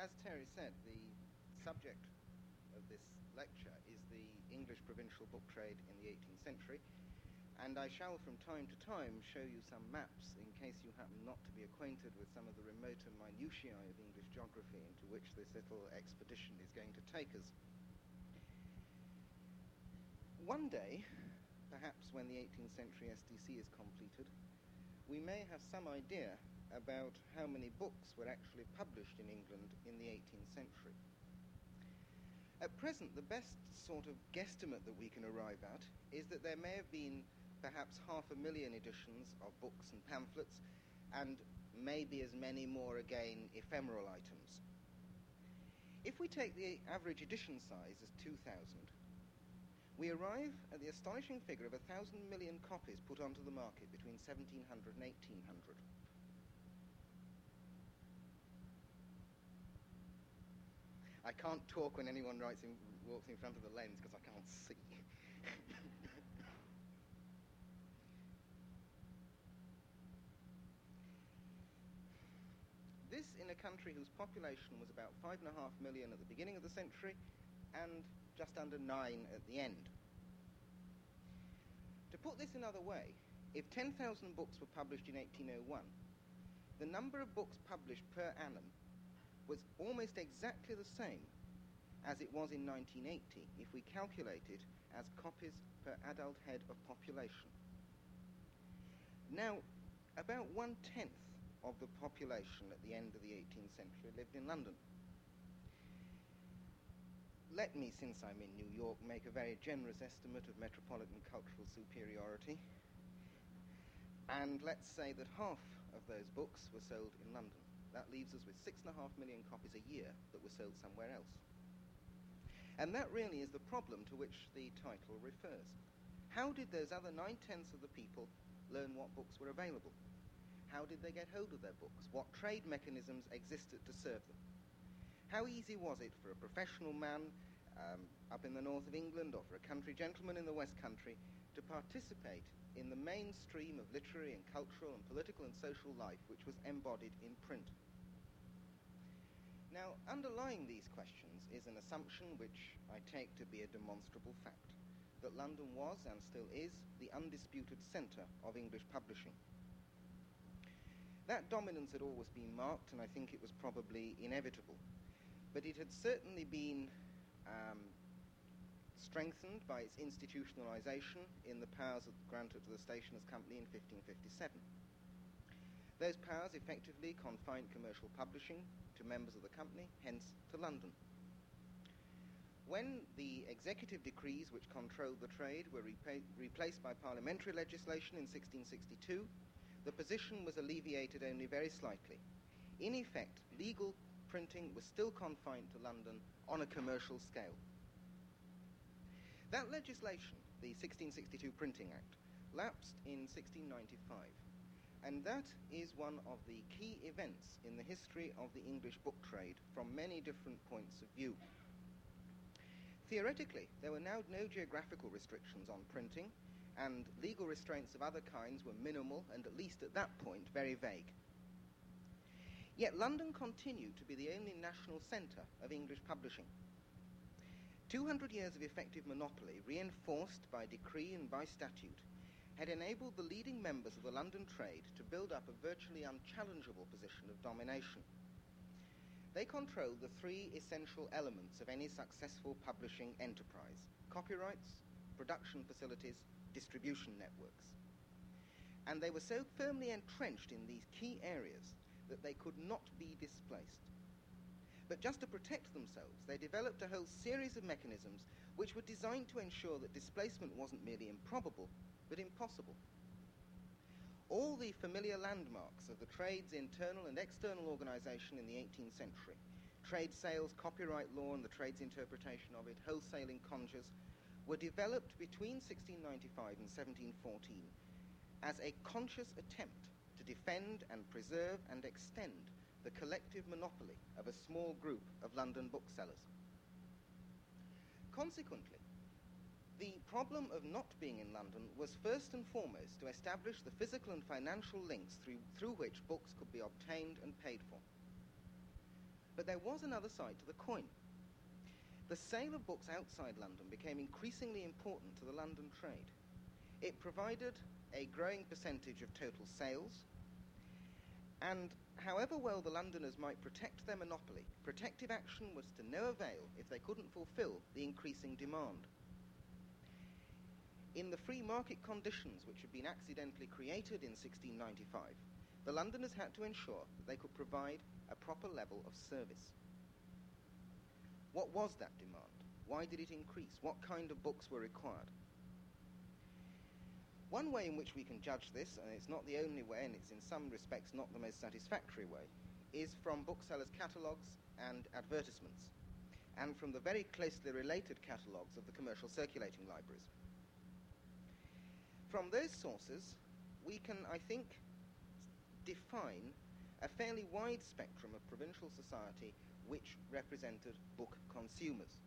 as Terry said, the subject of this lecture is the English provincial book trade in the 18th century, and I shall from time to time show you some maps in case you happen not to be acquainted with some of the remoter minutiae of English geography into which this little expedition is going to take us. One day, perhaps when the 18th century ESTC is completed, we may have some idea about how many books were actually published in England in the 18th century. At present, the best sort of guesstimate that we can arrive at is that there may have been perhaps half a million editions of books and pamphlets, and maybe as many more again ephemeral items. If we take the average edition size as 2,000, we arrive at the astonishing figure of a thousand million copies put onto the market between 1700 and 1800. I can't talk when anyone writes in, walks in front of the lens because I can't see. this in a country whose population was about five and a half million at the beginning of the century and just under nine at the end. To put this another way, if 10,000 books were published in 1801, the number of books published per annum was almost exactly the same as it was in 1980 if we calculate it as copies per adult head of population. Now, about one tenth of the population at the end of the 18th century lived in London. Let me, since I'm in New York, make a very generous estimate of metropolitan cultural superiority. And let's say that half of those books were sold in London. That leaves us with six and a half million copies a year that were sold somewhere else. And that really is the problem to which the title refers. How did those other nine tenths of the people learn what books were available? How did they get hold of their books? What trade mechanisms existed to serve them? How easy was it for a professional man um, up in the north of England or for a country gentleman in the west country to participate in the mainstream of literary and cultural and political and social life which was embodied in print. Now, underlying these questions is an assumption which I take to be a demonstrable fact that London was and still is the undisputed centre of English publishing. That dominance had always been marked, and I think it was probably inevitable. But it had certainly been um, strengthened by its institutionalization in the powers granted to the Stationers' Company in 1557. Those powers effectively confined commercial publishing to members of the company, hence to London. When the executive decrees which controlled the trade were repa- replaced by parliamentary legislation in 1662, the position was alleviated only very slightly. In effect, legal printing was still confined to London on a commercial scale. That legislation, the 1662 Printing Act, lapsed in 1695, and that is one of the key events in the history of the English book trade from many different points of view. Theoretically, there were now no geographical restrictions on printing, and legal restraints of other kinds were minimal and, at least at that point, very vague. Yet London continued to be the only national centre of English publishing. 200 years of effective monopoly, reinforced by decree and by statute, had enabled the leading members of the London trade to build up a virtually unchallengeable position of domination. They controlled the three essential elements of any successful publishing enterprise copyrights, production facilities, distribution networks. And they were so firmly entrenched in these key areas that they could not be displaced. But just to protect themselves, they developed a whole series of mechanisms which were designed to ensure that displacement wasn't merely improbable, but impossible. All the familiar landmarks of the trade's internal and external organization in the 18th century trade sales, copyright law, and the trade's interpretation of it, wholesaling congers were developed between 1695 and 1714 as a conscious attempt to defend and preserve and extend the collective monopoly of a small group of London booksellers. Consequently, the problem of not being in London was first and foremost to establish the physical and financial links through, through which books could be obtained and paid for. But there was another side to the coin. The sale of books outside London became increasingly important to the London trade. It provided a growing percentage of total sales, and however well the Londoners might protect their monopoly, protective action was to no avail if they couldn't fulfill the increasing demand. In the free market conditions which had been accidentally created in 1695, the Londoners had to ensure that they could provide a proper level of service. What was that demand? Why did it increase? What kind of books were required? One way in which we can judge this, and it's not the only way, and it's in some respects not the most satisfactory way, is from booksellers' catalogues and advertisements, and from the very closely related catalogues of the commercial circulating libraries. From those sources, we can, I think, define a fairly wide spectrum of provincial society which represented book consumers.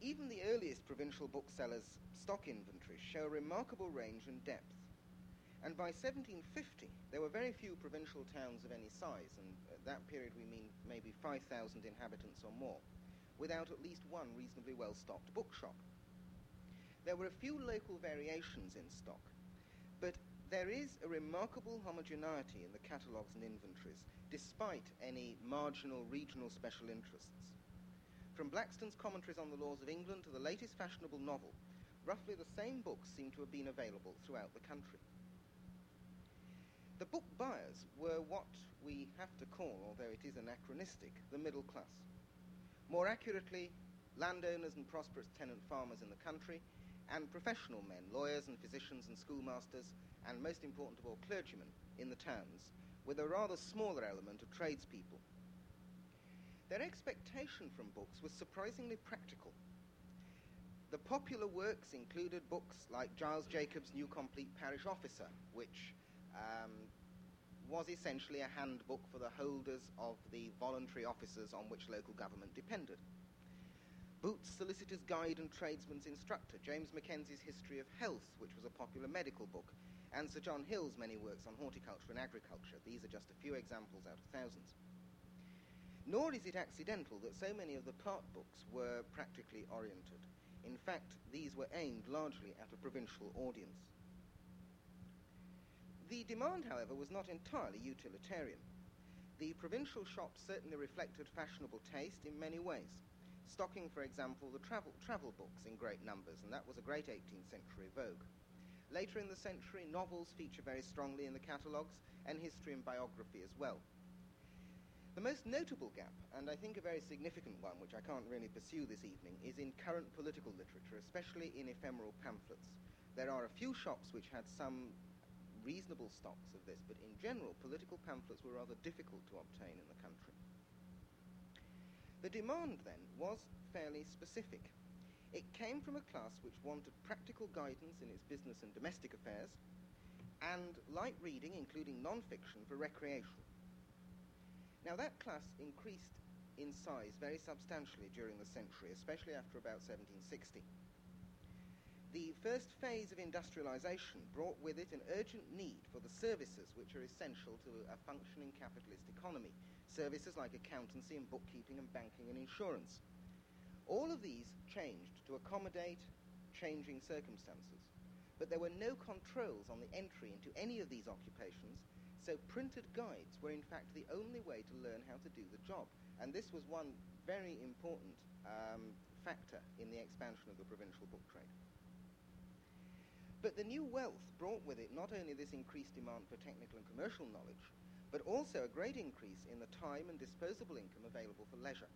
Even the earliest provincial booksellers' stock inventories show a remarkable range and depth. And by 1750, there were very few provincial towns of any size, and at that period we mean maybe 5,000 inhabitants or more, without at least one reasonably well stocked bookshop. There were a few local variations in stock, but there is a remarkable homogeneity in the catalogues and inventories, despite any marginal regional special interests. From Blackstone's commentaries on the laws of England to the latest fashionable novel, roughly the same books seem to have been available throughout the country. The book buyers were what we have to call, although it is anachronistic, the middle class. More accurately, landowners and prosperous tenant farmers in the country, and professional men, lawyers and physicians and schoolmasters, and most important of all, clergymen in the towns, with a rather smaller element of tradespeople their expectation from books was surprisingly practical. The popular works included books like Giles Jacob's New Complete Parish Officer, which um, was essentially a handbook for the holders of the voluntary offices on which local government depended. Boots' Solicitor's Guide and Tradesman's Instructor, James Mackenzie's History of Health, which was a popular medical book, and Sir John Hill's many works on horticulture and agriculture. These are just a few examples out of thousands. Nor is it accidental that so many of the part books were practically oriented. In fact, these were aimed largely at a provincial audience. The demand, however, was not entirely utilitarian. The provincial shops certainly reflected fashionable taste in many ways, stocking, for example, the travel, travel books in great numbers, and that was a great 18th century vogue. Later in the century, novels feature very strongly in the catalogues, and history and biography as well. The most notable gap, and I think a very significant one, which I can't really pursue this evening, is in current political literature, especially in ephemeral pamphlets. There are a few shops which had some reasonable stocks of this, but in general, political pamphlets were rather difficult to obtain in the country. The demand, then, was fairly specific. It came from a class which wanted practical guidance in its business and domestic affairs, and light reading, including non fiction, for recreation. Now, that class increased in size very substantially during the century, especially after about 1760. The first phase of industrialization brought with it an urgent need for the services which are essential to a functioning capitalist economy, services like accountancy and bookkeeping and banking and insurance. All of these changed to accommodate changing circumstances, but there were no controls on the entry into any of these occupations so printed guides were in fact the only way to learn how to do the job. And this was one very important um, factor in the expansion of the provincial book trade. But the new wealth brought with it not only this increased demand for technical and commercial knowledge, but also a great increase in the time and disposable income available for leisure.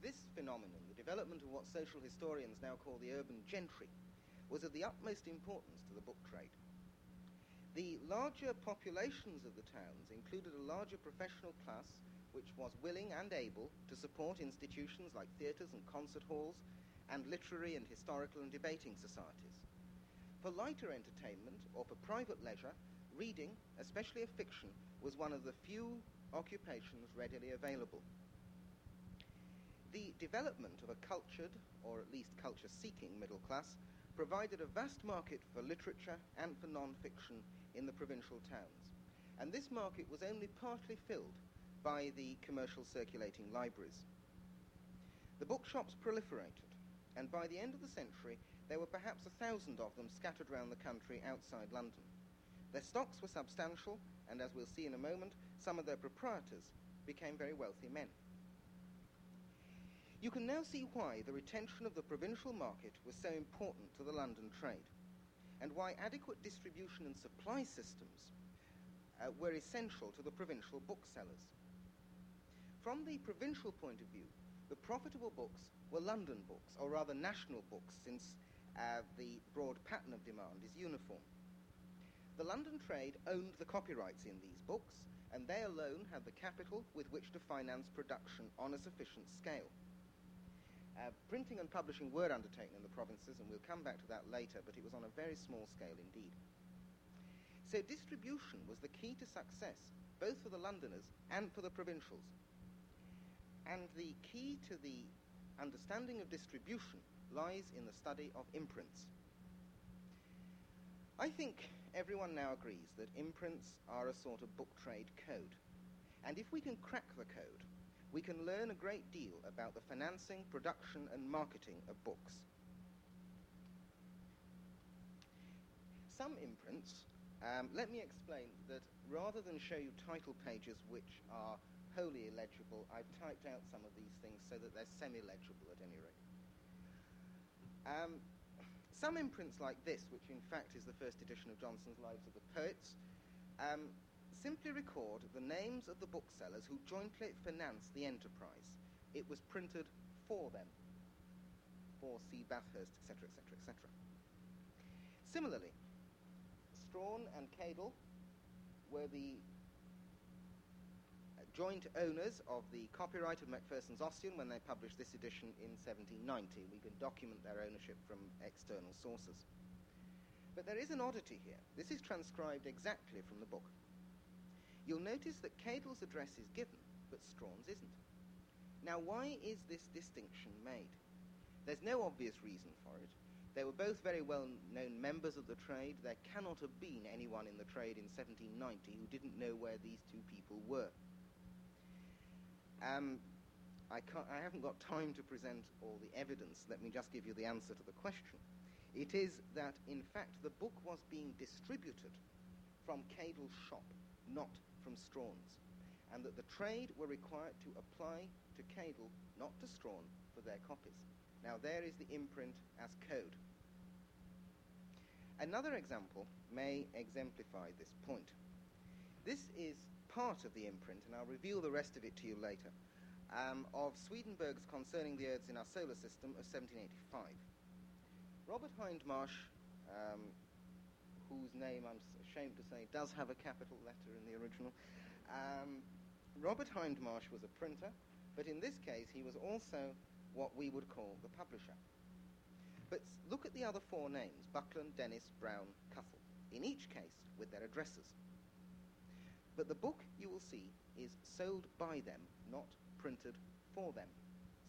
This phenomenon, the development of what social historians now call the urban gentry, was of the utmost importance to the book trade. The larger populations of the towns included a larger professional class which was willing and able to support institutions like theatres and concert halls and literary and historical and debating societies. For lighter entertainment or for private leisure, reading, especially of fiction, was one of the few occupations readily available. The development of a cultured, or at least culture seeking, middle class provided a vast market for literature and for non fiction in the provincial towns. And this market was only partly filled by the commercial circulating libraries. The bookshops proliferated, and by the end of the century, there were perhaps a thousand of them scattered around the country outside London. Their stocks were substantial, and as we'll see in a moment, some of their proprietors became very wealthy men. You can now see why the retention of the provincial market was so important to the London trade, and why adequate distribution and supply systems uh, were essential to the provincial booksellers. From the provincial point of view, the profitable books were London books, or rather national books, since uh, the broad pattern of demand is uniform. The London trade owned the copyrights in these books, and they alone had the capital with which to finance production on a sufficient scale. Uh, printing and publishing were undertaken in the provinces, and we'll come back to that later, but it was on a very small scale indeed. So distribution was the key to success, both for the Londoners and for the provincials. And the key to the understanding of distribution lies in the study of imprints. I think everyone now agrees that imprints are a sort of book trade code. And if we can crack the code, we can learn a great deal about the financing, production, and marketing of books. Some imprints, um, let me explain that rather than show you title pages which are wholly illegible, I've typed out some of these things so that they're semi-legible at any rate. Um, some imprints like this, which in fact is the first edition of Johnson's Lives of the Poets, um, simply record the names of the booksellers who jointly financed the enterprise. It was printed for them, for C. Bathurst, etc., etc., etc. Similarly, Strahan and Cadell were the joint owners of the copyright of Macpherson's Ossian when they published this edition in 1790. We can document their ownership from external sources. But there is an oddity here. This is transcribed exactly from the book. You'll notice that Cadell's address is given, but Strahan's isn't. Now, why is this distinction made? There's no obvious reason for it. They were both very well known members of the trade. There cannot have been anyone in the trade in 1790 who didn't know where these two people were. Um, I, I, haven't got time to present all the evidence. Let me just give you the answer to the question. It is that, in fact, the book was being distributed from Cadell's shop, not from Strahan's, and that the trade were required to apply to Cadell, not to Strahan, for their copies. Now there is the imprint as code. Another example may exemplify this point. This is part of the imprint, and I'll reveal the rest of it to you later, um, of Swedenborg's Concerning the Earths in Our Solar System of 1785. Robert Hindmarsh, um, whose name I'm ashamed to say does have a capital letter in the original. Um, Robert Hindmarsh was a printer, but in this case he was also what we would call the publisher. But look at the other four names Buckland, Dennis, Brown, Cuthell, in each case with their addresses. But the book, you will see, is sold by them, not printed for them,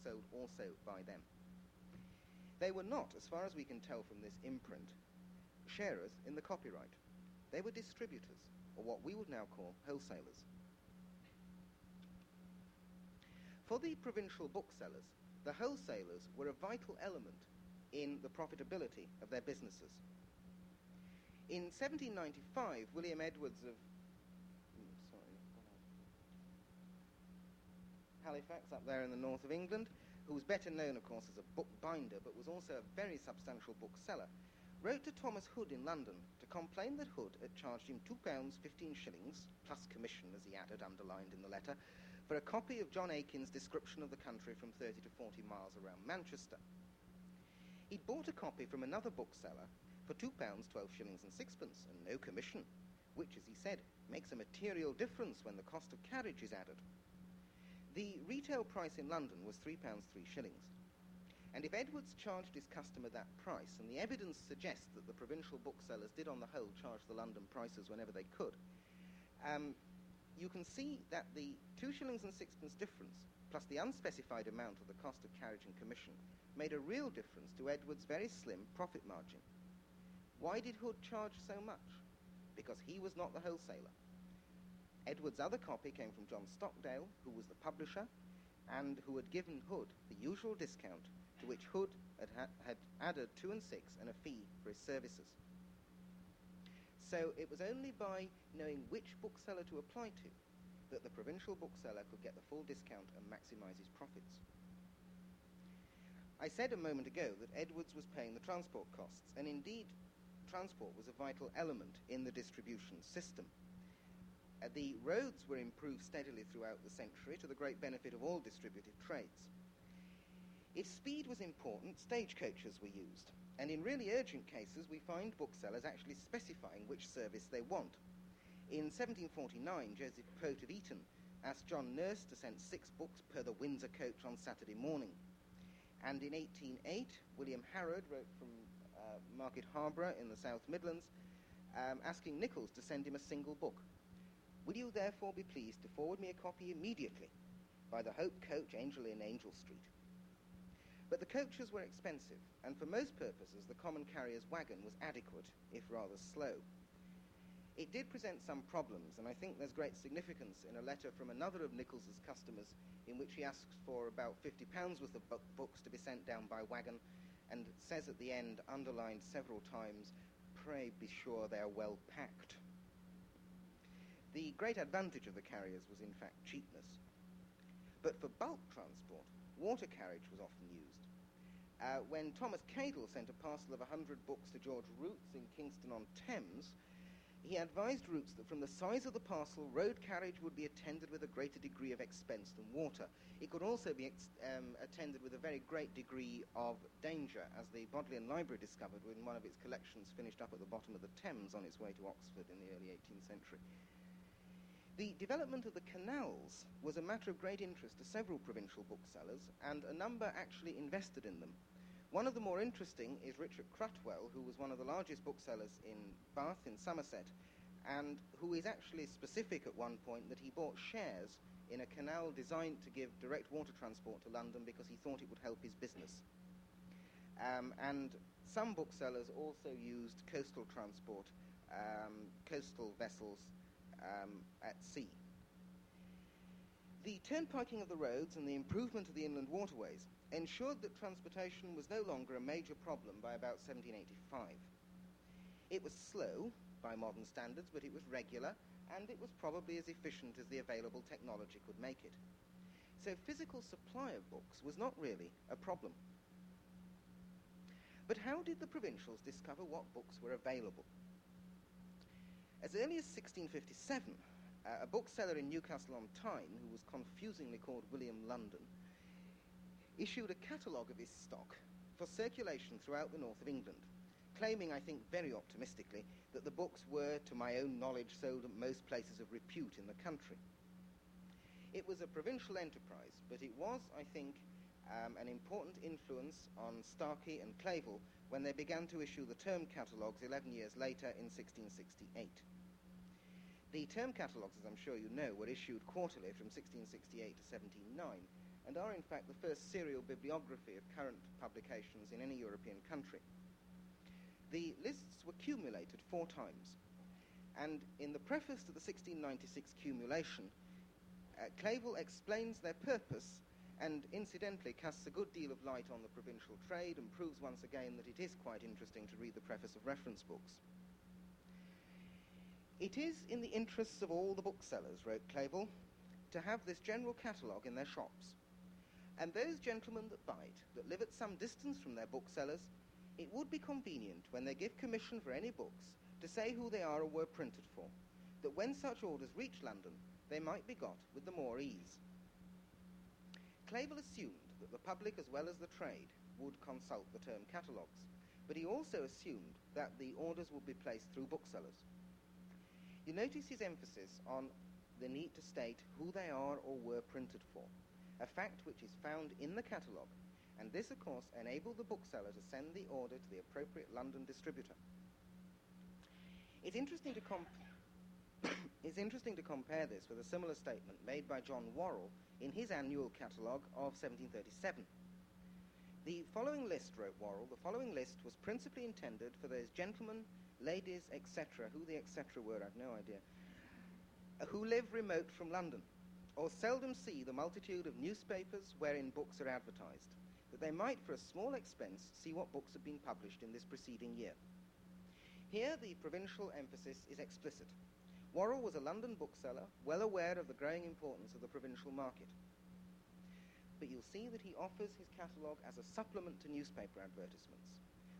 sold also by them. They were not, as far as we can tell from this imprint, sharers in the copyright. They were distributors, or what we would now call wholesalers. For the provincial booksellers, the wholesalers were a vital element in the profitability of their businesses. In 1795, William Edwards of hmm, sorry, Halifax, up there in the north of England, who was better known, of course, as a bookbinder, but was also a very substantial bookseller, wrote to Thomas Hood in London to complain that Hood had charged him £2, 15 shillings, plus commission, as he added, underlined in the letter, for a copy of John Aikin's description of the country from 30 to 40 miles around Manchester. He'd bought a copy from another bookseller for £2, 12 shillings and sixpence, and no commission, which, as he said, makes a material difference when the cost of carriage is added. The retail price in London was £3, 3 shillings. And if Edwards charged his customer that price, and the evidence suggests that the provincial booksellers did on the whole charge the London prices whenever they could, um, you can see that the two shillings and sixpence difference, plus the unspecified amount of the cost of carriage and commission, made a real difference to Edwards' very slim profit margin. Why did Hood charge so much? Because he was not the wholesaler. Edward's other copy came from John Stockdale, who was the publisher, and who had given Hood the usual discount, to which Hood had, ha- had added two and six and a fee for his services. So it was only by knowing which bookseller to apply to that the provincial bookseller could get the full discount and maximize his profits. I said a moment ago that Edwards was paying the transport costs, and indeed, transport was a vital element in the distribution system. The roads were improved steadily throughout the century to the great benefit of all distributive trades. If speed was important, stagecoaches were used, and in really urgent cases, we find booksellers actually specifying which service they want. In 1749, Joseph Pote of Eton asked John Nourse to send six books per the Windsor coach on Saturday morning. And in 1808, William Harrod wrote from uh, Market Harborough in the South Midlands, um, asking Nichols to send him a single book. Will you therefore be pleased to forward me a copy immediately by the Hope Coach, Angel in Angel Street? But the coaches were expensive, and for most purposes the common carrier's wagon was adequate, if rather slow. It did present some problems, and I think there's great significance in a letter from another of Nichols's customers in which he asks for about £50 worth of bu- books to be sent down by wagon and says at the end, underlined several times, pray be sure they are well packed. The great advantage of the carriers was in fact cheapness. But for bulk transport, water carriage was often used. Uh, when Thomas Cadell sent a parcel of 100 books to George Roots in Kingston on Thames, he advised Roots that from the size of the parcel, road carriage would be attended with a greater degree of expense than water. It could also be ex- um, attended with a very great degree of danger, as the Bodleian Library discovered when one of its collections finished up at the bottom of the Thames on its way to Oxford in the early 18th century. The development of the canals was a matter of great interest to several provincial booksellers, and a number actually invested in them. One of the more interesting is Richard Cruttwell, who was one of the largest booksellers in Bath in Somerset, and who is actually specific at one point that he bought shares in a canal designed to give direct water transport to London because he thought it would help his business. Um, and some booksellers also used coastal transport, um, coastal vessels um, at sea. The turnpiking of the roads and the improvement of the inland waterways ensured that transportation was no longer a major problem by about 1785. It was slow by modern standards, but it was regular, and it was probably as efficient as the available technology could make it. So physical supply of books was not really a problem. But how did the provincials discover what books were available? As early as 1657, uh, a bookseller in Newcastle on Tyne, who was confusingly called William London, issued a catalogue of his stock for circulation throughout the north of England, claiming, I think very optimistically, that the books were, to my own knowledge, sold at most places of repute in the country. It was a provincial enterprise, but it was, I think, um, an important influence on Starkey and Clavel when they began to issue the term catalogues 11 years later in 1668. The term catalogues, as I'm sure you know, were issued quarterly from 1668 to 1709 and are in fact the first serial bibliography of current publications in any European country. The lists were cumulated four times, and in the preface to the 1696 cumulation, uh, Clavel explains their purpose and incidentally casts a good deal of light on the provincial trade and proves once again that it is quite interesting to read the preface of reference books. It is in the interests of all the booksellers, wrote Clavel, to have this general catalogue in their shops. And those gentlemen that buy it, that live at some distance from their booksellers, it would be convenient when they give commission for any books to say who they are or were printed for, that when such orders reach London, they might be got with the more ease. Clavel assumed that the public as well as the trade would consult the term catalogues, but he also assumed that the orders would be placed through booksellers. You notice his emphasis on the need to state who they are or were printed for, a fact which is found in the catalogue, and this, of course, enabled the bookseller to send the order to the appropriate London distributor. It's interesting to comp- it's interesting to compare this with a similar statement made by John Worrall in his annual catalogue of 1737. The following list, wrote Worrall, the following list was principally intended for those gentlemen, ladies, etc., who the etc. were, I've no idea, who live remote from London, or seldom see the multitude of newspapers wherein books are advertised, that they might, for a small expense, see what books have been published in this preceding year. Here, the provincial emphasis is explicit. Worrall was a London bookseller, well aware of the growing importance of the provincial market. But you'll see that he offers his catalogue as a supplement to newspaper advertisements,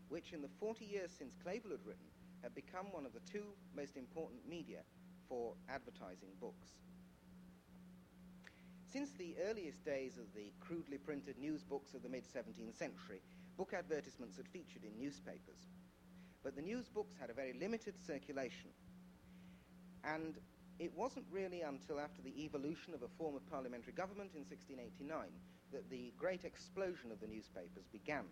which in the 40 years since Clavel had written have become one of the two most important media for advertising books. Since the earliest days of the crudely printed news books of the mid 17th century, book advertisements had featured in newspapers. But the news books had a very limited circulation. And it wasn't really until after the evolution of a form of parliamentary government in 1689 that the great explosion of the newspapers began.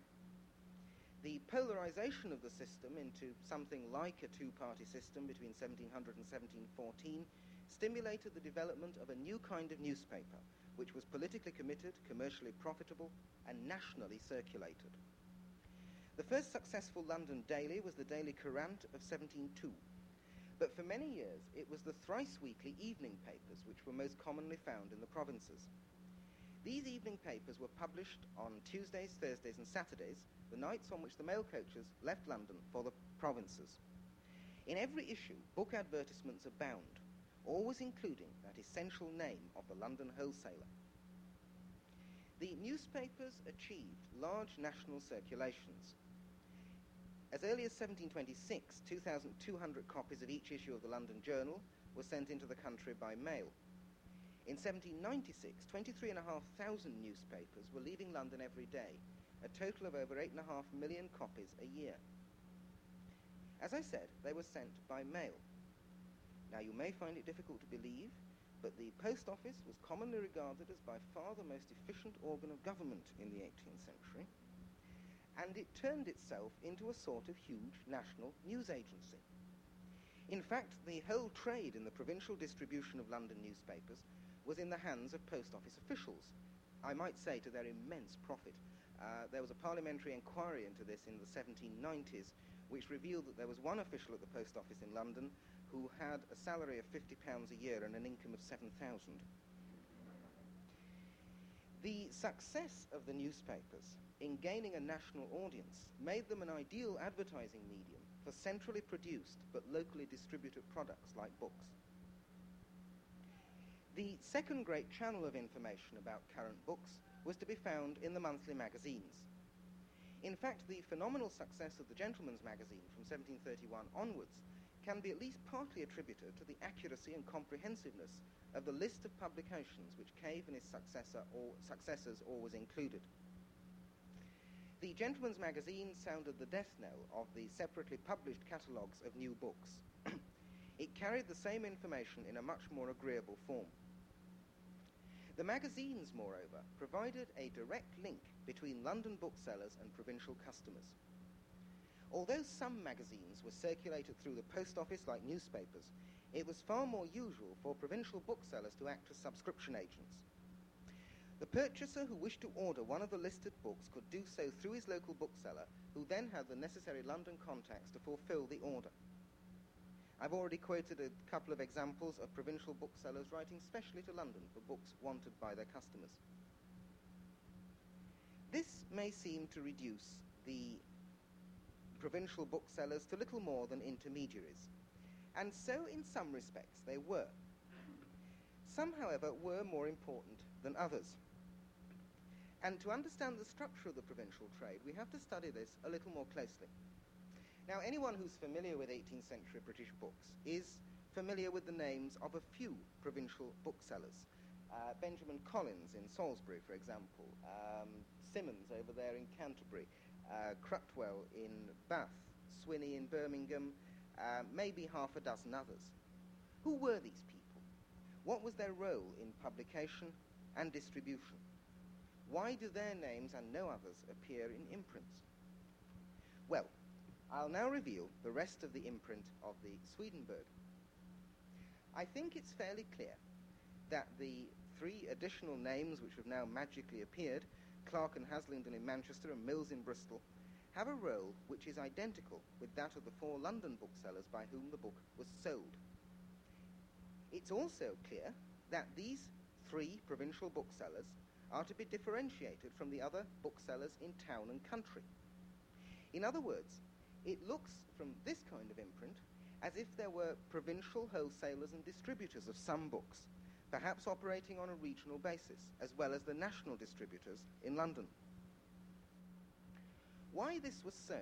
The polarization of the system into something like a two party system between 1700 and 1714 stimulated the development of a new kind of newspaper, which was politically committed, commercially profitable, and nationally circulated. The first successful London daily was the Daily Courant of 1702. But for many years, it was the thrice weekly evening papers which were most commonly found in the provinces. These evening papers were published on Tuesdays, Thursdays, and Saturdays, the nights on which the mail coaches left London for the provinces. In every issue, book advertisements abound, always including that essential name of the London wholesaler. The newspapers achieved large national circulations. As early as 1726, 2,200 copies of each issue of the London Journal were sent into the country by mail. In 1796, 23,500 newspapers were leaving London every day, a total of over 8.5 million copies a year. As I said, they were sent by mail. Now, you may find it difficult to believe, but the post office was commonly regarded as by far the most efficient organ of government in the 18th century, and it turned itself into a sort of huge national news agency. In fact, the whole trade in the provincial distribution of London newspapers was in the hands of post office officials, I might say to their immense profit. Uh, there was a parliamentary inquiry into this in the 1790s, which revealed that there was one official at the post office in London who had a salary of £50 a year and an income of 7,000. The success of the newspapers in gaining a national audience made them an ideal advertising medium for centrally produced but locally distributed products like books. The second great channel of information about current books was to be found in the monthly magazines. In fact, the phenomenal success of the Gentleman's Magazine from 1731 onwards can be at least partly attributed to the accuracy and comprehensiveness of the list of publications which Cave and his successor or successors always included. The Gentleman's Magazine sounded the death knell of the separately published catalogues of new books. it carried the same information in a much more agreeable form. The magazines, moreover, provided a direct link between London booksellers and provincial customers. Although some magazines were circulated through the post office like newspapers, it was far more usual for provincial booksellers to act as subscription agents. The purchaser who wished to order one of the listed books could do so through his local bookseller, who then had the necessary London contacts to fulfill the order. I've already quoted a couple of examples of provincial booksellers writing specially to London for books wanted by their customers. This may seem to reduce the provincial booksellers to little more than intermediaries, and so in some respects they were. Some, however, were more important than others. And to understand the structure of the provincial trade, we have to study this a little more closely. Now, anyone who's familiar with 18th century British books is familiar with the names of a few provincial booksellers. Uh, Benjamin Collins in Salisbury, for example, um, Symonds over there in Canterbury, uh, Cruttwell in Bath, Swinney in Birmingham, uh, maybe half a dozen others. Who were these people? What was their role in publication and distribution? Why do their names and no others appear in imprints? Well, I'll now reveal the rest of the imprint of the Swedenborg. I think it's fairly clear that the three additional names which have now magically appeared, Clark and Haslingden in Manchester and Mills in Bristol, have a role which is identical with that of the four London booksellers by whom the book was sold. It's also clear that these three provincial booksellers are to be differentiated from the other booksellers in town and country. In other words, it looks from this kind of imprint as if there were provincial wholesalers and distributors of some books, perhaps operating on a regional basis, as well as the national distributors in London. Why this was so,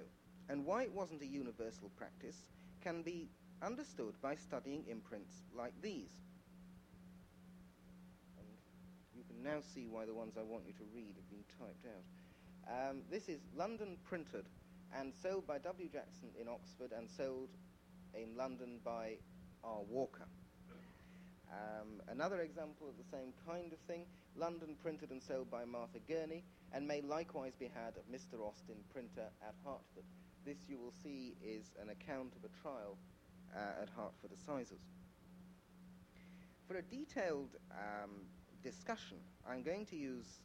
and why it wasn't a universal practice, can be understood by studying imprints like these. And you can now see why the ones I want you to read have been typed out. Um, this is London printed and sold by W. Jackson in Oxford and sold in London by R. Walker. Um, another example of the same kind of thing, London printed and sold by Martha Gurney and may likewise be had of Mr. Austin, printer at Hertford. This you will see is an account of a trial uh, at Hertford Assizes. For a detailed um, discussion, I'm going to use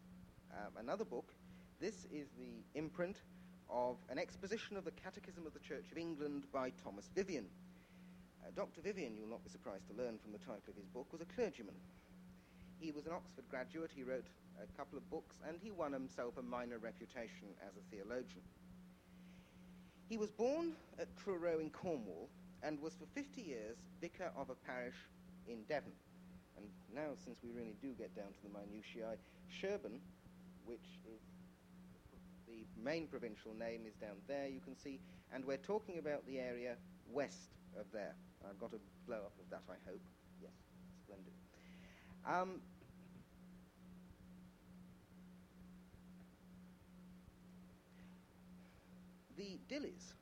um, another book. This is the imprint of an exposition of the Catechism of the Church of England by Thomas Vivian. Uh, Dr. Vivian, you'll not be surprised to learn from the title of his book, was a clergyman. He was an Oxford graduate, he wrote a couple of books, and he won himself a minor reputation as a theologian. He was born at Truro in Cornwall and was for 50 years vicar of a parish in Devon. And now, since we really do get down to the minutiae, Sherborne, which is the main provincial name is down there, you can see, and we're talking about the area west of there. I've got a blow up of that, I hope. Yes, splendid. Um, the Dillys,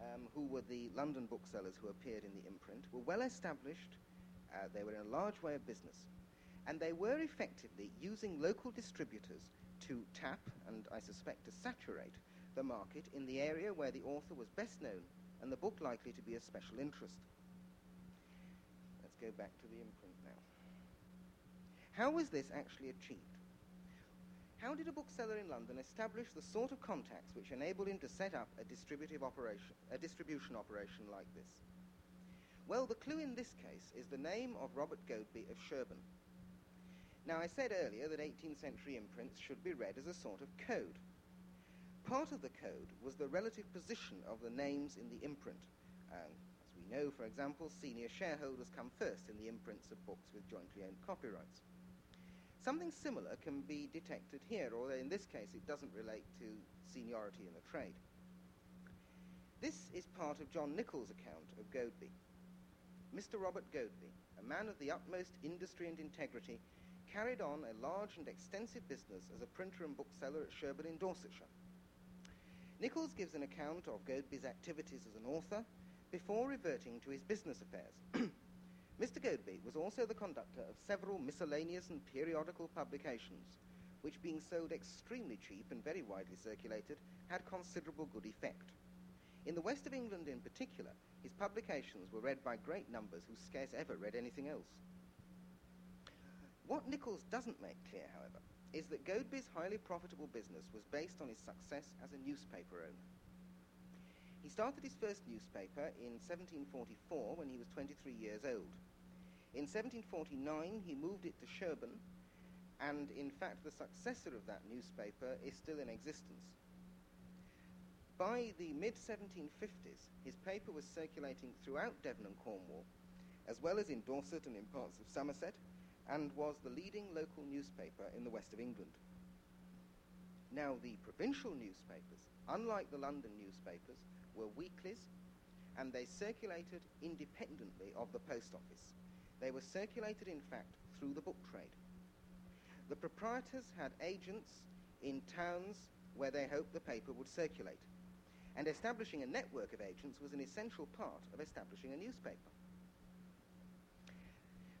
um, who were the London booksellers who appeared in the imprint, were well established. Uh, they were in a large way of business. And they were effectively using local distributors to tap and I suspect to saturate the market in the area where the author was best known and the book likely to be of special interest. Let's go back to the imprint now. How was this actually achieved? How did a bookseller in London establish the sort of contacts which enabled him to set up a distributive operation, a distribution operation like this? Well, the clue in this case is the name of Robert Goadby of Sherborne, now, I said earlier that 18th century imprints should be read as a sort of code. Part of the code was the relative position of the names in the imprint. Um, as we know, for example, senior shareholders come first in the imprints of books with jointly owned copyrights. Something similar can be detected here, although in this case it doesn't relate to seniority in the trade. This is part of John Nichols' account of Goadby. Mr. Robert Goadby, a man of the utmost industry and integrity, carried on a large and extensive business as a printer and bookseller at Sherborne in Dorsetshire. Nichols gives an account of Goadby's activities as an author before reverting to his business affairs. Mr. Goadby was also the conductor of several miscellaneous and periodical publications, which being sold extremely cheap and very widely circulated, had considerable good effect. In the west of England in particular, his publications were read by great numbers who scarce ever read anything else. What Nichols doesn't make clear, however, is that Goadby's highly profitable business was based on his success as a newspaper owner. He started his first newspaper in 1744 when he was 23 years old. In 1749, he moved it to Sherborne, and in fact, the successor of that newspaper is still in existence. By the mid 1750s, his paper was circulating throughout Devon and Cornwall, as well as in Dorset and in parts of Somerset, and was the leading local newspaper in the west of England. Now, the provincial newspapers, unlike the London newspapers, were weeklies and they circulated independently of the post office. They were circulated, in fact, through the book trade. The proprietors had agents in towns where they hoped the paper would circulate, and establishing a network of agents was an essential part of establishing a newspaper.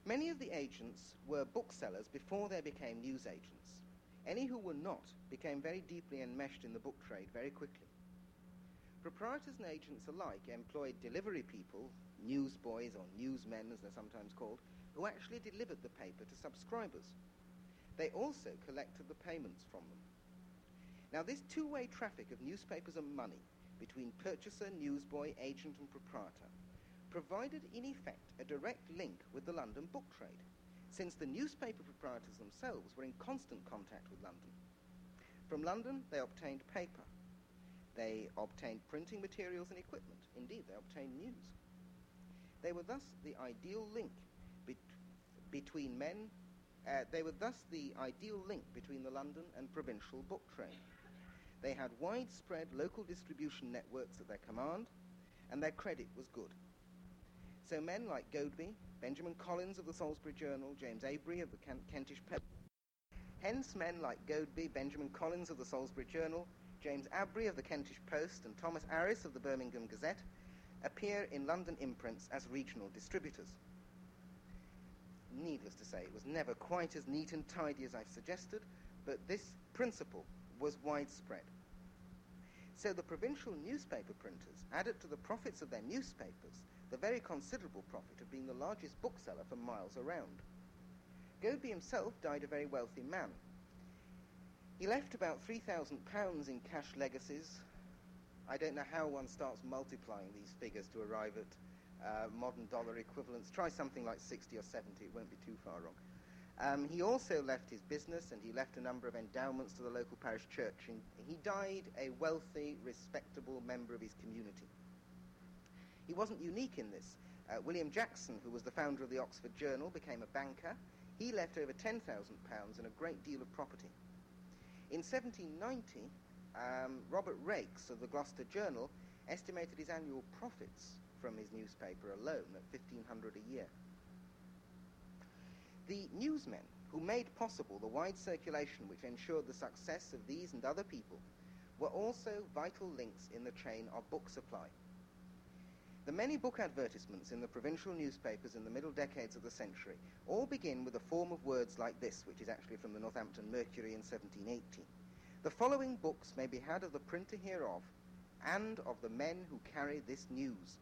Many of the agents were booksellers before they became news agents. Any who were not became very deeply enmeshed in the book trade very quickly. Proprietors and agents alike employed delivery people, newsboys or newsmen as they're sometimes called, who actually delivered the paper to subscribers. They also collected the payments from them. Now, this two-way traffic of newspapers and money between purchaser, newsboy, agent, and proprietor provided in effect a direct link with the London book trade, since the newspaper proprietors themselves were in constant contact with London. From London, they obtained paper. They obtained printing materials and equipment. Indeed, they obtained news. They were thus the ideal link bet- between men. Uh, they were thus the ideal link between the London and provincial book trade. They had widespread local distribution networks at their command, and their credit was good. So men like Goadby, Benjamin Collins of the Salisbury Journal, James Abree of the Kentish Post, hence men like Goadby, Benjamin Collins of the Salisbury Journal, James Abree of the Kentish Post, and Thomas Aris of the Birmingham Gazette appear in London imprints as regional distributors. Needless to say, it was never quite as neat and tidy as I've suggested, but this principle was widespread. So the provincial newspaper printers added to the profits of their newspapers the very considerable profit of being the largest bookseller for miles around. Goadby himself died a very wealthy man. He left about £3,000 in cash legacies. I don't know how one starts multiplying these figures to arrive at uh, modern dollar equivalents. Try something like 60 or 70, it won't be too far wrong. Um, he also left his business and he left a number of endowments to the local parish church. And he died a wealthy, respectable member of his community. He wasn't unique in this. Uh, William Jackson, who was the founder of the Oxford Journal, became a banker. He left over £10,000 and a great deal of property. In 1790, um, Robert Raikes of the Gloucester Journal estimated his annual profits from his newspaper alone at 1500 a year. The newsmen who made possible the wide circulation which ensured the success of these and other people were also vital links in the chain of book supply. The many book advertisements in the provincial newspapers in the middle decades of the century all begin with a form of words like this, which is actually from the Northampton Mercury in 1780. The following books may be had of the printer hereof and of the men who carry this news.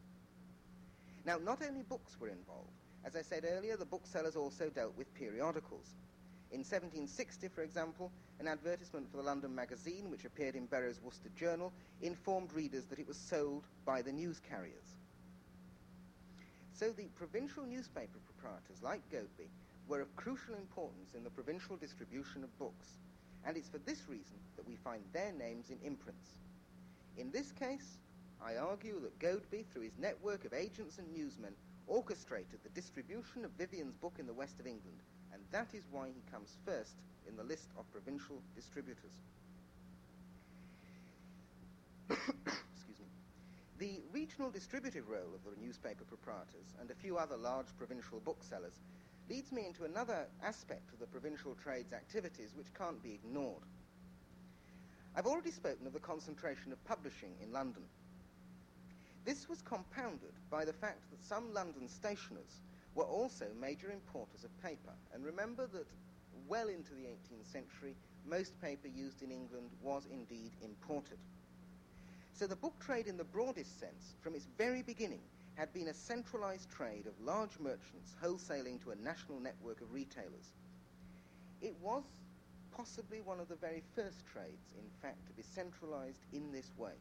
Now, not only books were involved. As I said earlier, the booksellers also dealt with periodicals. In 1760, for example, an advertisement for the London Magazine, which appeared in Berrow's Worcester Journal, informed readers that it was sold by the news carriers. So the provincial newspaper proprietors, like Goadby, were of crucial importance in the provincial distribution of books, and it's for this reason that we find their names in imprints. In this case, I argue that Goadby, through his network of agents and newsmen, orchestrated the distribution of Vivian's book in the west of England, and that is why he comes first in the list of provincial distributors. The regional distributive role of the newspaper proprietors and a few other large provincial booksellers leads me into another aspect of the provincial trade's activities which can't be ignored. I've already spoken of the concentration of publishing in London. This was compounded by the fact that some London stationers were also major importers of paper. And remember that well into the 18th century, most paper used in England was indeed imported. So the book trade in the broadest sense, from its very beginning, had been a centralized trade of large merchants wholesaling to a national network of retailers. It was possibly one of the very first trades, in fact, to be centralized in this way.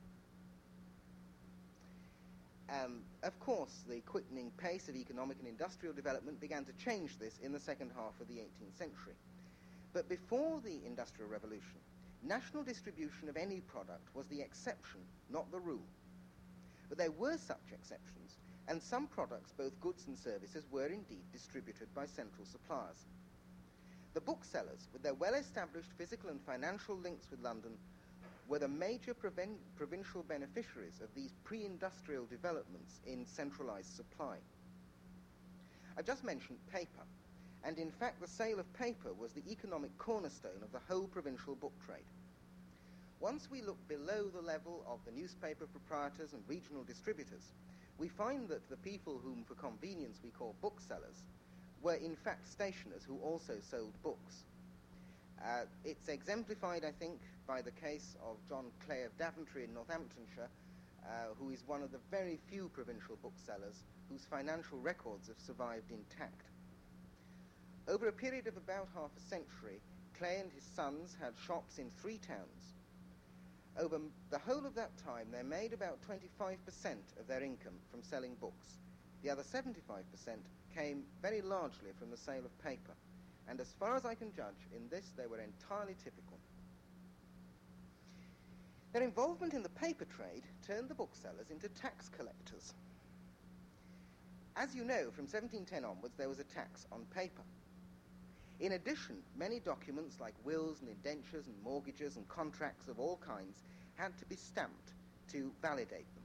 Um, of course, the quickening pace of economic and industrial development began to change this in the second half of the 18th century. But before the Industrial Revolution, National distribution of any product was the exception, not the rule. But there were such exceptions, and some products, both goods and services, were indeed distributed by central suppliers. The booksellers, with their well-established physical and financial links with London, were the major provincial beneficiaries of these pre-industrial developments in centralized supply. I just mentioned paper and in fact the sale of paper was the economic cornerstone of the whole provincial book trade. Once we look below the level of the newspaper proprietors and regional distributors, we find that the people whom for convenience we call booksellers were in fact stationers who also sold books. Uh, it's exemplified, I think, by the case of John Clay of Daventry in Northamptonshire, uh, who is one of the very few provincial booksellers whose financial records have survived intact. Over a period of about half a century, Clay and his sons had shops in three towns. Over the whole of that time, they made about 25% of their income from selling books. The other 75% came very largely from the sale of paper, and as far as I can judge, in this they were entirely typical. Their involvement in the paper trade turned the booksellers into tax collectors. As you know, from 1710 onwards, there was a tax on paper. In addition, many documents like wills and indentures and mortgages and contracts of all kinds had to be stamped to validate them.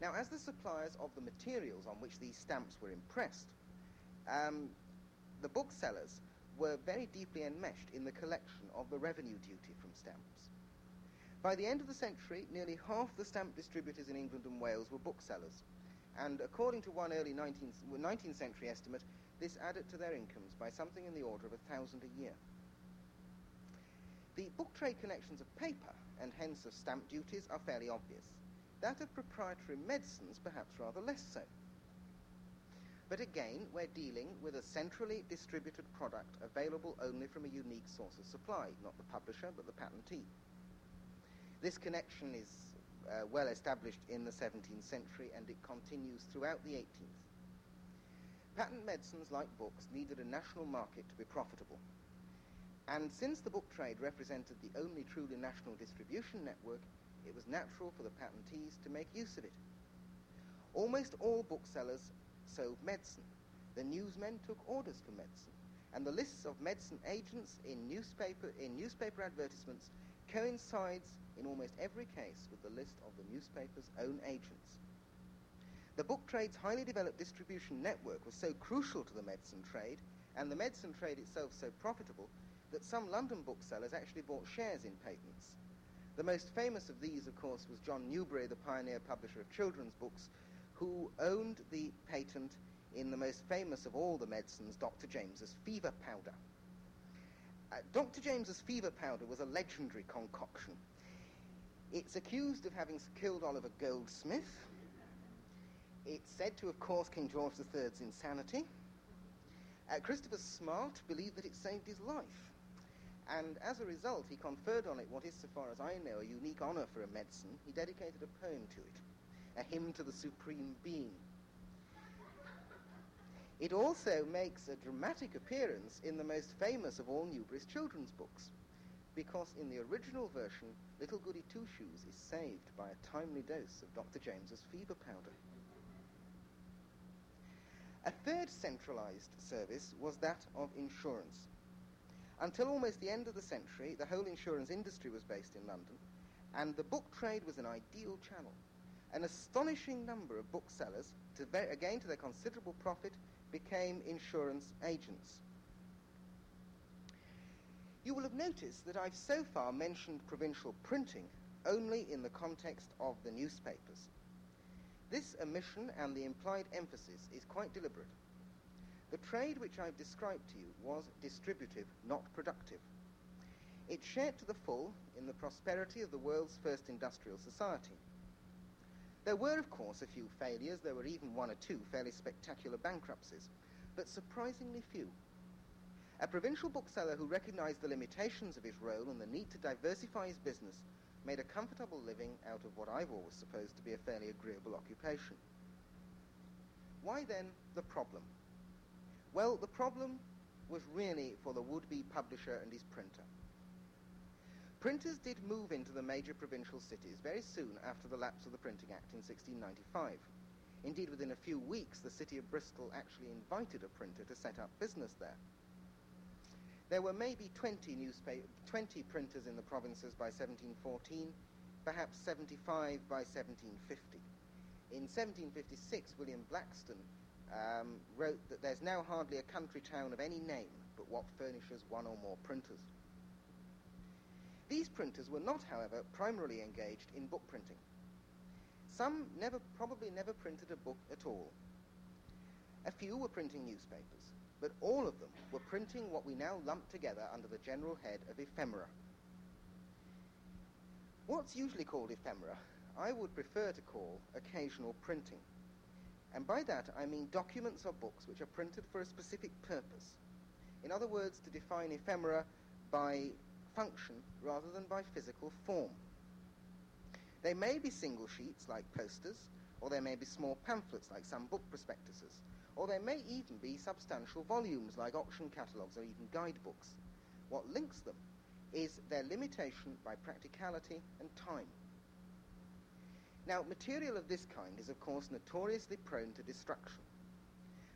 Now, as the suppliers of the materials on which these stamps were impressed, um, the booksellers were very deeply enmeshed in the collection of the revenue duty from stamps. By the end of the century, nearly half the stamp distributors in England and Wales were booksellers, and according to one early 19th, 19th century estimate, this added to their incomes by something in the order of a thousand a year. The book trade connections of paper, and hence of stamp duties, are fairly obvious. That of proprietary medicines, perhaps rather less so. But again, we're dealing with a centrally distributed product available only from a unique source of supply, not the publisher, but the patentee. This connection is uh, well established in the 17th century and it continues throughout the 18th. Patent medicines, like books, needed a national market to be profitable. And since the book trade represented the only truly national distribution network, it was natural for the patentees to make use of it. Almost all booksellers sold medicine. The newsmen took orders for medicine. And the lists of medicine agents in newspaper, in newspaper advertisements coincides in almost every case with the list of the newspaper's own agents. The book trade's highly developed distribution network was so crucial to the medicine trade, and the medicine trade itself so profitable, that some London booksellers actually bought shares in patents. The most famous of these, of course, was John Newbery, the pioneer publisher of children's books, who owned the patent in the most famous of all the medicines, Dr. James's fever powder. Uh, Dr. James's fever powder was a legendary concoction. It's accused of having killed Oliver Goldsmith. It's said to have caused King George III's insanity. Uh, Christopher Smart believed that it saved his life. And as a result, he conferred on it what is, so far as I know, a unique honor for a medicine. He dedicated a poem to it, a hymn to the Supreme Being. It also makes a dramatic appearance in the most famous of all Newbery's children's books, because in the original version, Little Goody Two Shoes is saved by a timely dose of Dr. James's fever powder. A third centralized service was that of insurance. Until almost the end of the century, the whole insurance industry was based in London, and the book trade was an ideal channel. An astonishing number of booksellers, to again to their considerable profit, became insurance agents. You will have noticed that I've so far mentioned provincial printing only in the context of the newspapers. This omission and the implied emphasis is quite deliberate. The trade which I've described to you was distributive, not productive. It shared to the full in the prosperity of the world's first industrial society. There were, of course, a few failures. There were even one or two fairly spectacular bankruptcies, but surprisingly few. A provincial bookseller who recognized the limitations of his role and the need to diversify his business made a comfortable living out of what I've always supposed to be a fairly agreeable occupation. Why then the problem? Well, the problem was really for the would-be publisher and his printer. Printers did move into the major provincial cities very soon after the lapse of the Printing Act in 1695. Indeed, within a few weeks, the city of Bristol actually invited a printer to set up business there. There were maybe 20, 20 printers in the provinces by 1714, perhaps 75 by 1750. In 1756, William Blackstone um, wrote that there's now hardly a country town of any name but what furnishes one or more printers. These printers were not, however, primarily engaged in book printing. Some never, probably never printed a book at all. A few were printing newspapers, but all of them were printing what we now lump together under the general head of ephemera. What's usually called ephemera, I would prefer to call occasional printing. And by that I mean documents or books which are printed for a specific purpose. In other words, to define ephemera by function rather than by physical form. They may be single sheets like posters, or they may be small pamphlets like some book prospectuses, or they may even be substantial volumes like auction catalogues or even guidebooks. What links them is their limitation by practicality and time. Now, material of this kind is, of course, notoriously prone to destruction.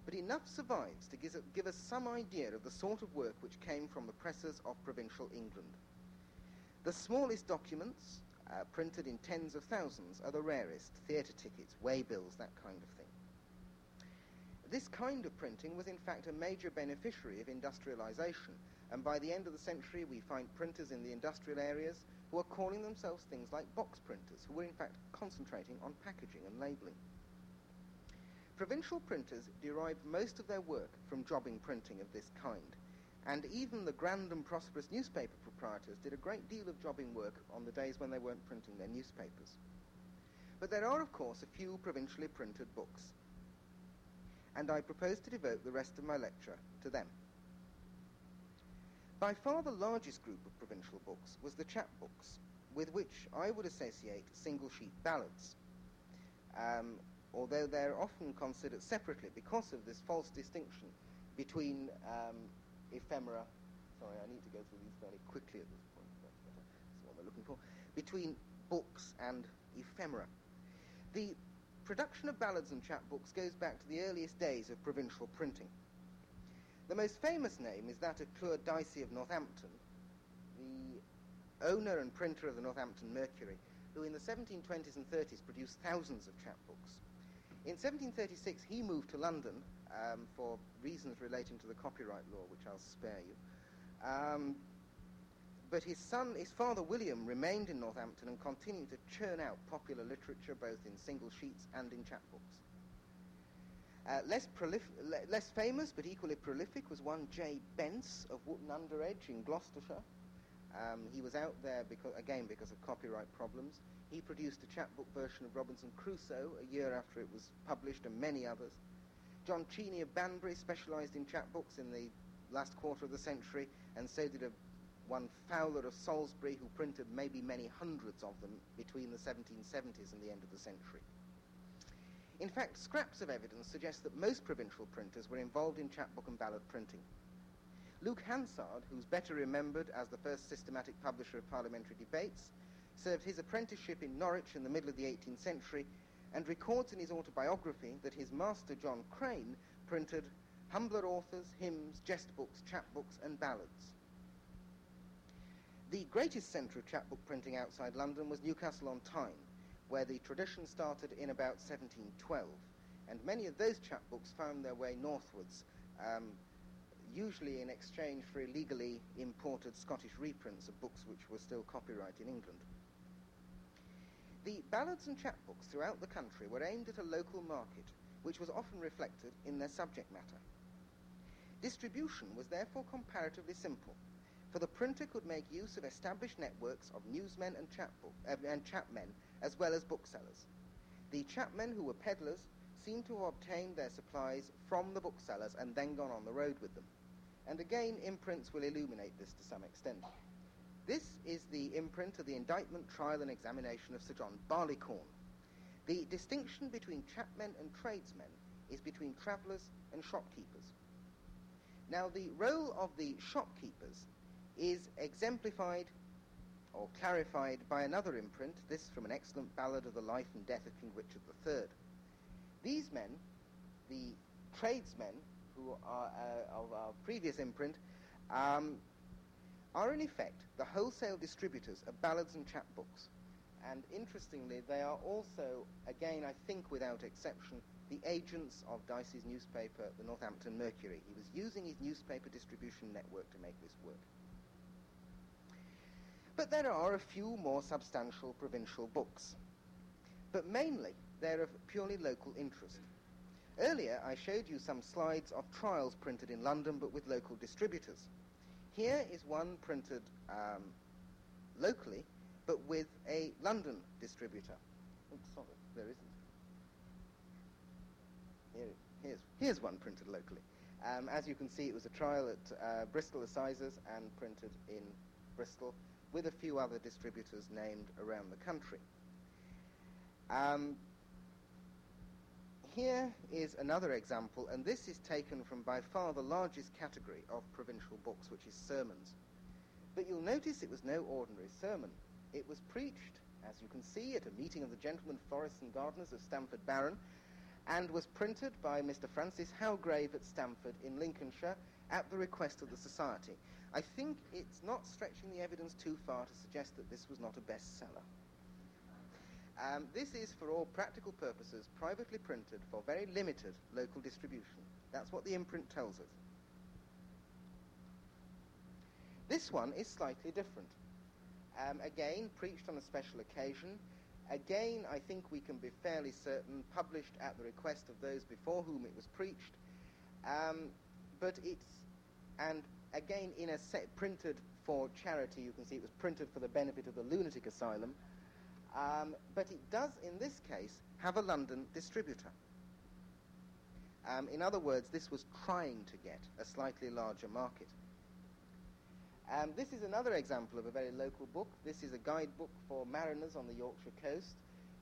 But enough survives to give, us some idea of the sort of work which came from the presses of provincial England. The smallest documents, uh, printed in tens of thousands, are the rarest theatre tickets, waybills, that kind of thing. This kind of printing was, in fact, a major beneficiary of industrialization, and by the end of the century, we find printers in the industrial areas who are calling themselves things like box printers, who were in fact concentrating on packaging and labeling. Provincial printers derived most of their work from jobbing printing of this kind, and even the grand and prosperous newspaper proprietors did a great deal of jobbing work on the days when they weren't printing their newspapers. But there are, of course, a few provincially printed books, and I propose to devote the rest of my lecture to them. By far the largest group of provincial books was the chapbooks, with which I would associate single sheet ballads, um, although they're often considered separately because of this false distinction between um, ephemera. Sorry, I need to go through these fairly quickly at this point. That's what we're looking for. Between books and ephemera. The production of ballads and chapbooks goes back to the earliest days of provincial printing. The most famous name is that of Cluer Dicey of Northampton, the owner and printer of the Northampton Mercury, who in the 1720s and 30s produced thousands of chapbooks. In 1736, he moved to London um, for reasons relating to the copyright law, which I'll spare you. Um, but his son, his father William, remained in Northampton and continued to churn out popular literature both in single sheets and in chapbooks. Uh, less, prolif- le- less famous but equally prolific was one J. Bence of Wotton Under Edge in Gloucestershire. Um, he was out there because, again because of copyright problems. He produced a chapbook version of Robinson Crusoe a year after it was published, and many others. John Cheney of Banbury specialised in chapbooks in the last quarter of the century, and so did a, one Fowler of Salisbury, who printed maybe many hundreds of them between the 1770s and the end of the century. In fact, scraps of evidence suggest that most provincial printers were involved in chapbook and ballad printing. Luke Hansard, who's better remembered as the first systematic publisher of parliamentary debates, served his apprenticeship in Norwich in the middle of the 18th century and records in his autobiography that his master John Crane printed humbler authors, hymns, jest books, chapbooks, and ballads. The greatest centre of chapbook printing outside London was Newcastle on Tyne, where the tradition started in about 1712. And many of those chapbooks found their way northwards, um, usually in exchange for illegally imported Scottish reprints of books which were still copyright in England. The ballads and chapbooks throughout the country were aimed at a local market, which was often reflected in their subject matter. Distribution was therefore comparatively simple, for the printer could make use of established networks of newsmen and, chapbook, uh, and chapmen as well as booksellers. The chapmen who were peddlers seem to have obtained their supplies from the booksellers and then gone on the road with them. And again, imprints will illuminate this to some extent. This is the imprint of the indictment, trial, and examination of Sir John Barleycorn. The distinction between chapmen and tradesmen is between travellers and shopkeepers. Now, the role of the shopkeepers is exemplified or clarified by another imprint, this from an excellent ballad of the life and death of King Richard III. These men, the tradesmen who are uh, of our previous imprint, um, are in effect the wholesale distributors of ballads and chapbooks. And interestingly, they are also, again, I think without exception, the agents of Dicey's newspaper, the Northampton Mercury. He was using his newspaper distribution network to make this work. But there are a few more substantial provincial books. But mainly, they're of purely local interest. Earlier, I showed you some slides of trials printed in London but with local distributors. Here is one printed um, locally but with a London distributor. Oops, sorry, there isn't. Here, here's, here's one printed locally. Um, as you can see, it was a trial at uh, Bristol Assizes and printed in Bristol with a few other distributors named around the country. Um, here is another example, and this is taken from by far the largest category of provincial books, which is sermons. But you'll notice it was no ordinary sermon. It was preached, as you can see, at a meeting of the Gentlemen Forests and Gardeners of Stamford Baron, and was printed by Mr. Francis Howgrave at Stamford in Lincolnshire at the request of the Society. I think it's not stretching the evidence too far to suggest that this was not a bestseller. Um, this is, for all practical purposes, privately printed for very limited local distribution. That's what the imprint tells us. This one is slightly different. Um, again, preached on a special occasion. Again, I think we can be fairly certain, published at the request of those before whom it was preached. Um, but it's, and again, in a set printed for charity, you can see it was printed for the benefit of the lunatic asylum. Um, but it does, in this case, have a London distributor. Um, in other words, this was trying to get a slightly larger market. Um, this is another example of a very local book. This is a guidebook for mariners on the Yorkshire coast.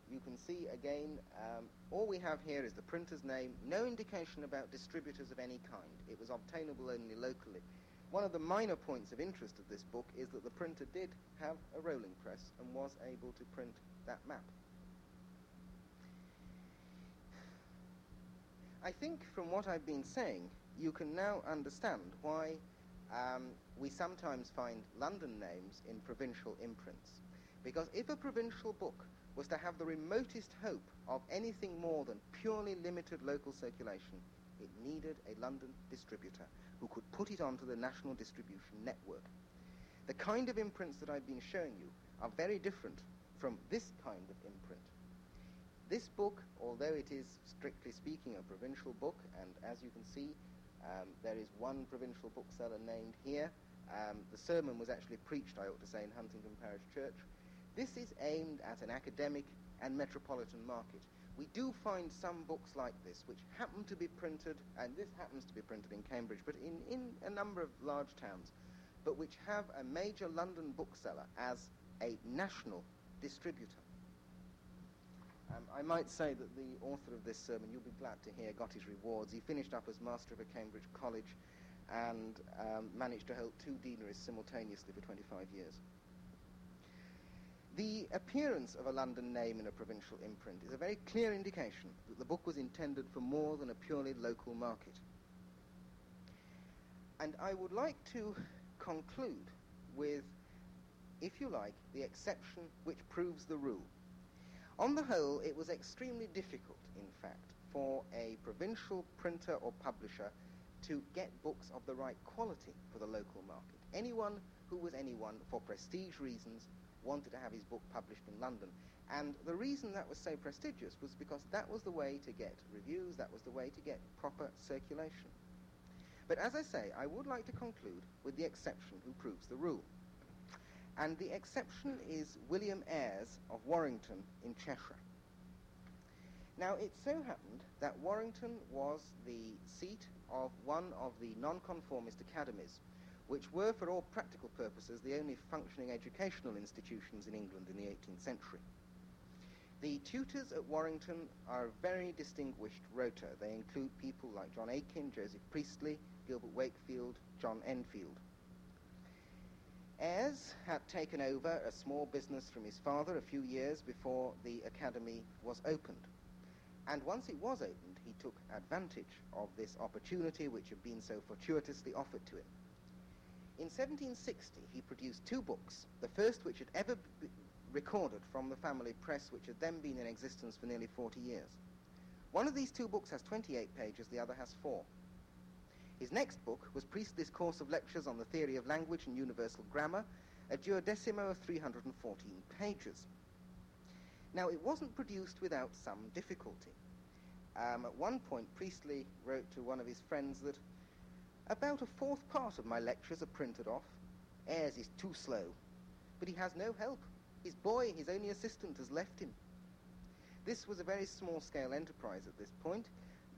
You can see again, um, all we have here is the printer's name, no indication about distributors of any kind. It was obtainable only locally. One of the minor points of interest of this book is that the printer did have a rolling press and was able to print that map. I think from what I've been saying, you can now understand why um, we sometimes find London names in provincial imprints. Because if a provincial book was to have the remotest hope of anything more than purely limited local circulation, it needed a London distributor who could put it onto the national distribution network. The kind of imprints that I've been showing you are very different from this kind of imprint. This book, although it is strictly speaking a provincial book, and as you can see, um, there is one provincial bookseller named here. Um, the sermon was actually preached, I ought to say, in Huntingdon Parish Church. This is aimed at an academic and metropolitan market. We do find some books like this which happen to be printed, and this happens to be printed in Cambridge, but in, in a number of large towns, but which have a major London bookseller as a national distributor. Um, I might say that the author of this sermon, you'll be glad to hear, got his rewards. He finished up as master of a Cambridge college and um, managed to hold two deaneries simultaneously for 25 years. The appearance of a London name in a provincial imprint is a very clear indication that the book was intended for more than a purely local market. And I would like to conclude with, if you like, the exception which proves the rule. On the whole, it was extremely difficult, in fact, for a provincial printer or publisher to get books of the right quality for the local market. Anyone who was anyone, for prestige reasons, wanted to have his book published in London. And the reason that was so prestigious was because that was the way to get reviews, that was the way to get proper circulation. But as I say, I would like to conclude with the exception who proves the rule. And the exception is William Eyres of Warrington in Cheshire. Now, it so happened that Warrington was the seat of one of the nonconformist academies, which were, for all practical purposes, the only functioning educational institutions in England in the 18th century. The tutors at Warrington are a very distinguished rota. They include people like John Aikin, Joseph Priestley, Gilbert Wakefield, John Enfield. Eyres had taken over a small business from his father a few years before the academy was opened. And once it was opened, he took advantage of this opportunity which had been so fortuitously offered to him. In 1760, he produced two books, the first which had ever be recorded from the family press, which had then been in existence for nearly 40 years. One of these two books has 28 pages, the other has four. His next book was Priestley's Course of Lectures on the Theory of Language and Universal Grammar, a duodecimo of 314 pages. Now, it wasn't produced without some difficulty. Um, at one point, Priestley wrote to one of his friends that about a fourth part of my lectures are printed off. Eyres is too slow, but he has no help. His boy, his only assistant, has left him. This was a very small-scale enterprise at this point,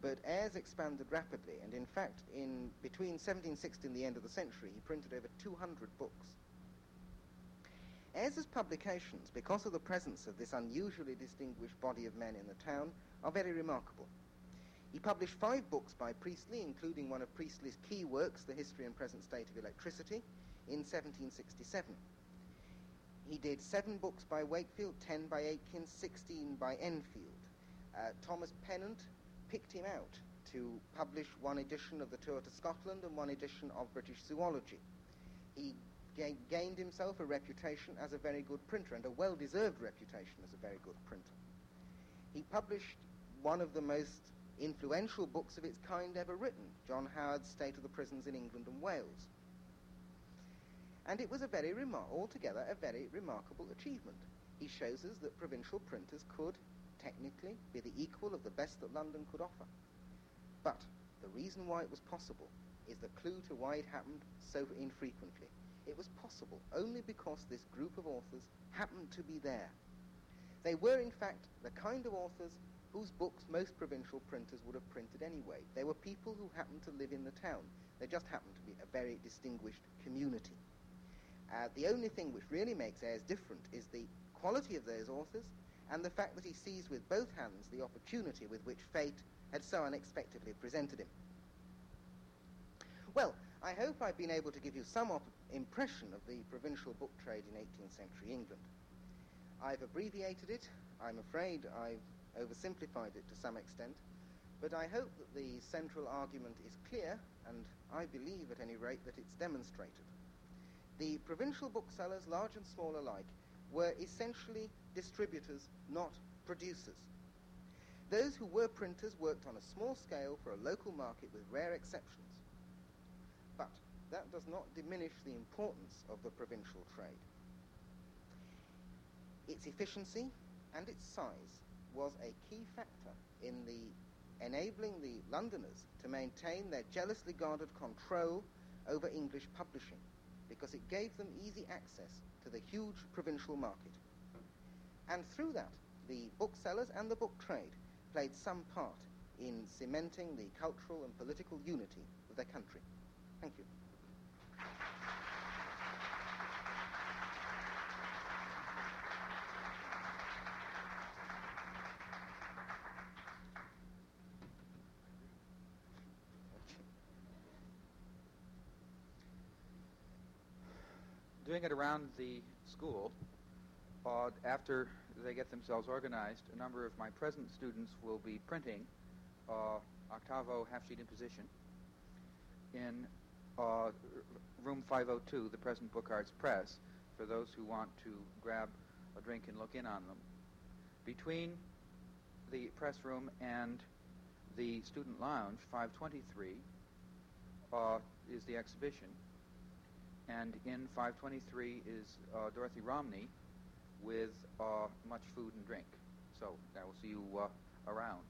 but Eyres expanded rapidly, and in fact, in between 1760 and the end of the century, he printed over 200 books. Eyres's publications, because of the presence of this unusually distinguished body of men in the town, are very remarkable. He published five books by Priestley, including one of Priestley's key works, The History and Present State of Electricity, in 1767. He did seven books by Wakefield, ten by Aikin, 16 by Enfield. Uh, Thomas Pennant picked him out to publish one edition of the Tour to Scotland and one edition of British Zoology. He ga- gained himself a reputation as a very good printer and a well deserved reputation as a very good printer. He published one of the most influential books of its kind ever written, John Howard's State of the Prisons in England and Wales. And it was a very remar- altogether a very remarkable achievement. He shows us that provincial printers could technically be the equal of the best that London could offer. But the reason why it was possible is the clue to why it happened so infrequently. It was possible only because this group of authors happened to be there. They were, in fact, the kind of authors whose books most provincial printers would have printed anyway. They were people who happened to live in the town. They just happened to be a very distinguished community. Uh, the only thing which really makes Eyres different is the quality of those authors and the fact that he sees with both hands the opportunity with which fate had so unexpectedly presented him. Well, I hope I've been able to give you some op- impression of the provincial book trade in 18th century England. I've abbreviated it. I'm afraid I've oversimplified it to some extent, but I hope that the central argument is clear, and I believe at any rate that it's demonstrated. The provincial booksellers, large and small alike, were essentially distributors, not producers. Those who were printers worked on a small scale for a local market with rare exceptions. But that does not diminish the importance of the provincial trade. Its efficiency and its size was a key factor in the enabling the Londoners to maintain their jealously guarded control over English publishing because it gave them easy access to the huge provincial market. And through that, the booksellers and the book trade played some part in cementing the cultural and political unity of their country. Thank you. Doing it around the school, uh, after they get themselves organized, a number of my present students will be printing uh, octavo half-sheet imposition in uh, room 502, the present Book Arts Press, for those who want to grab a drink and look in on them. Between the press room and the student lounge, 523, uh, is the exhibition. And in 523 is uh, Dorothy Romney with uh, much food and drink. So I will see you uh, around.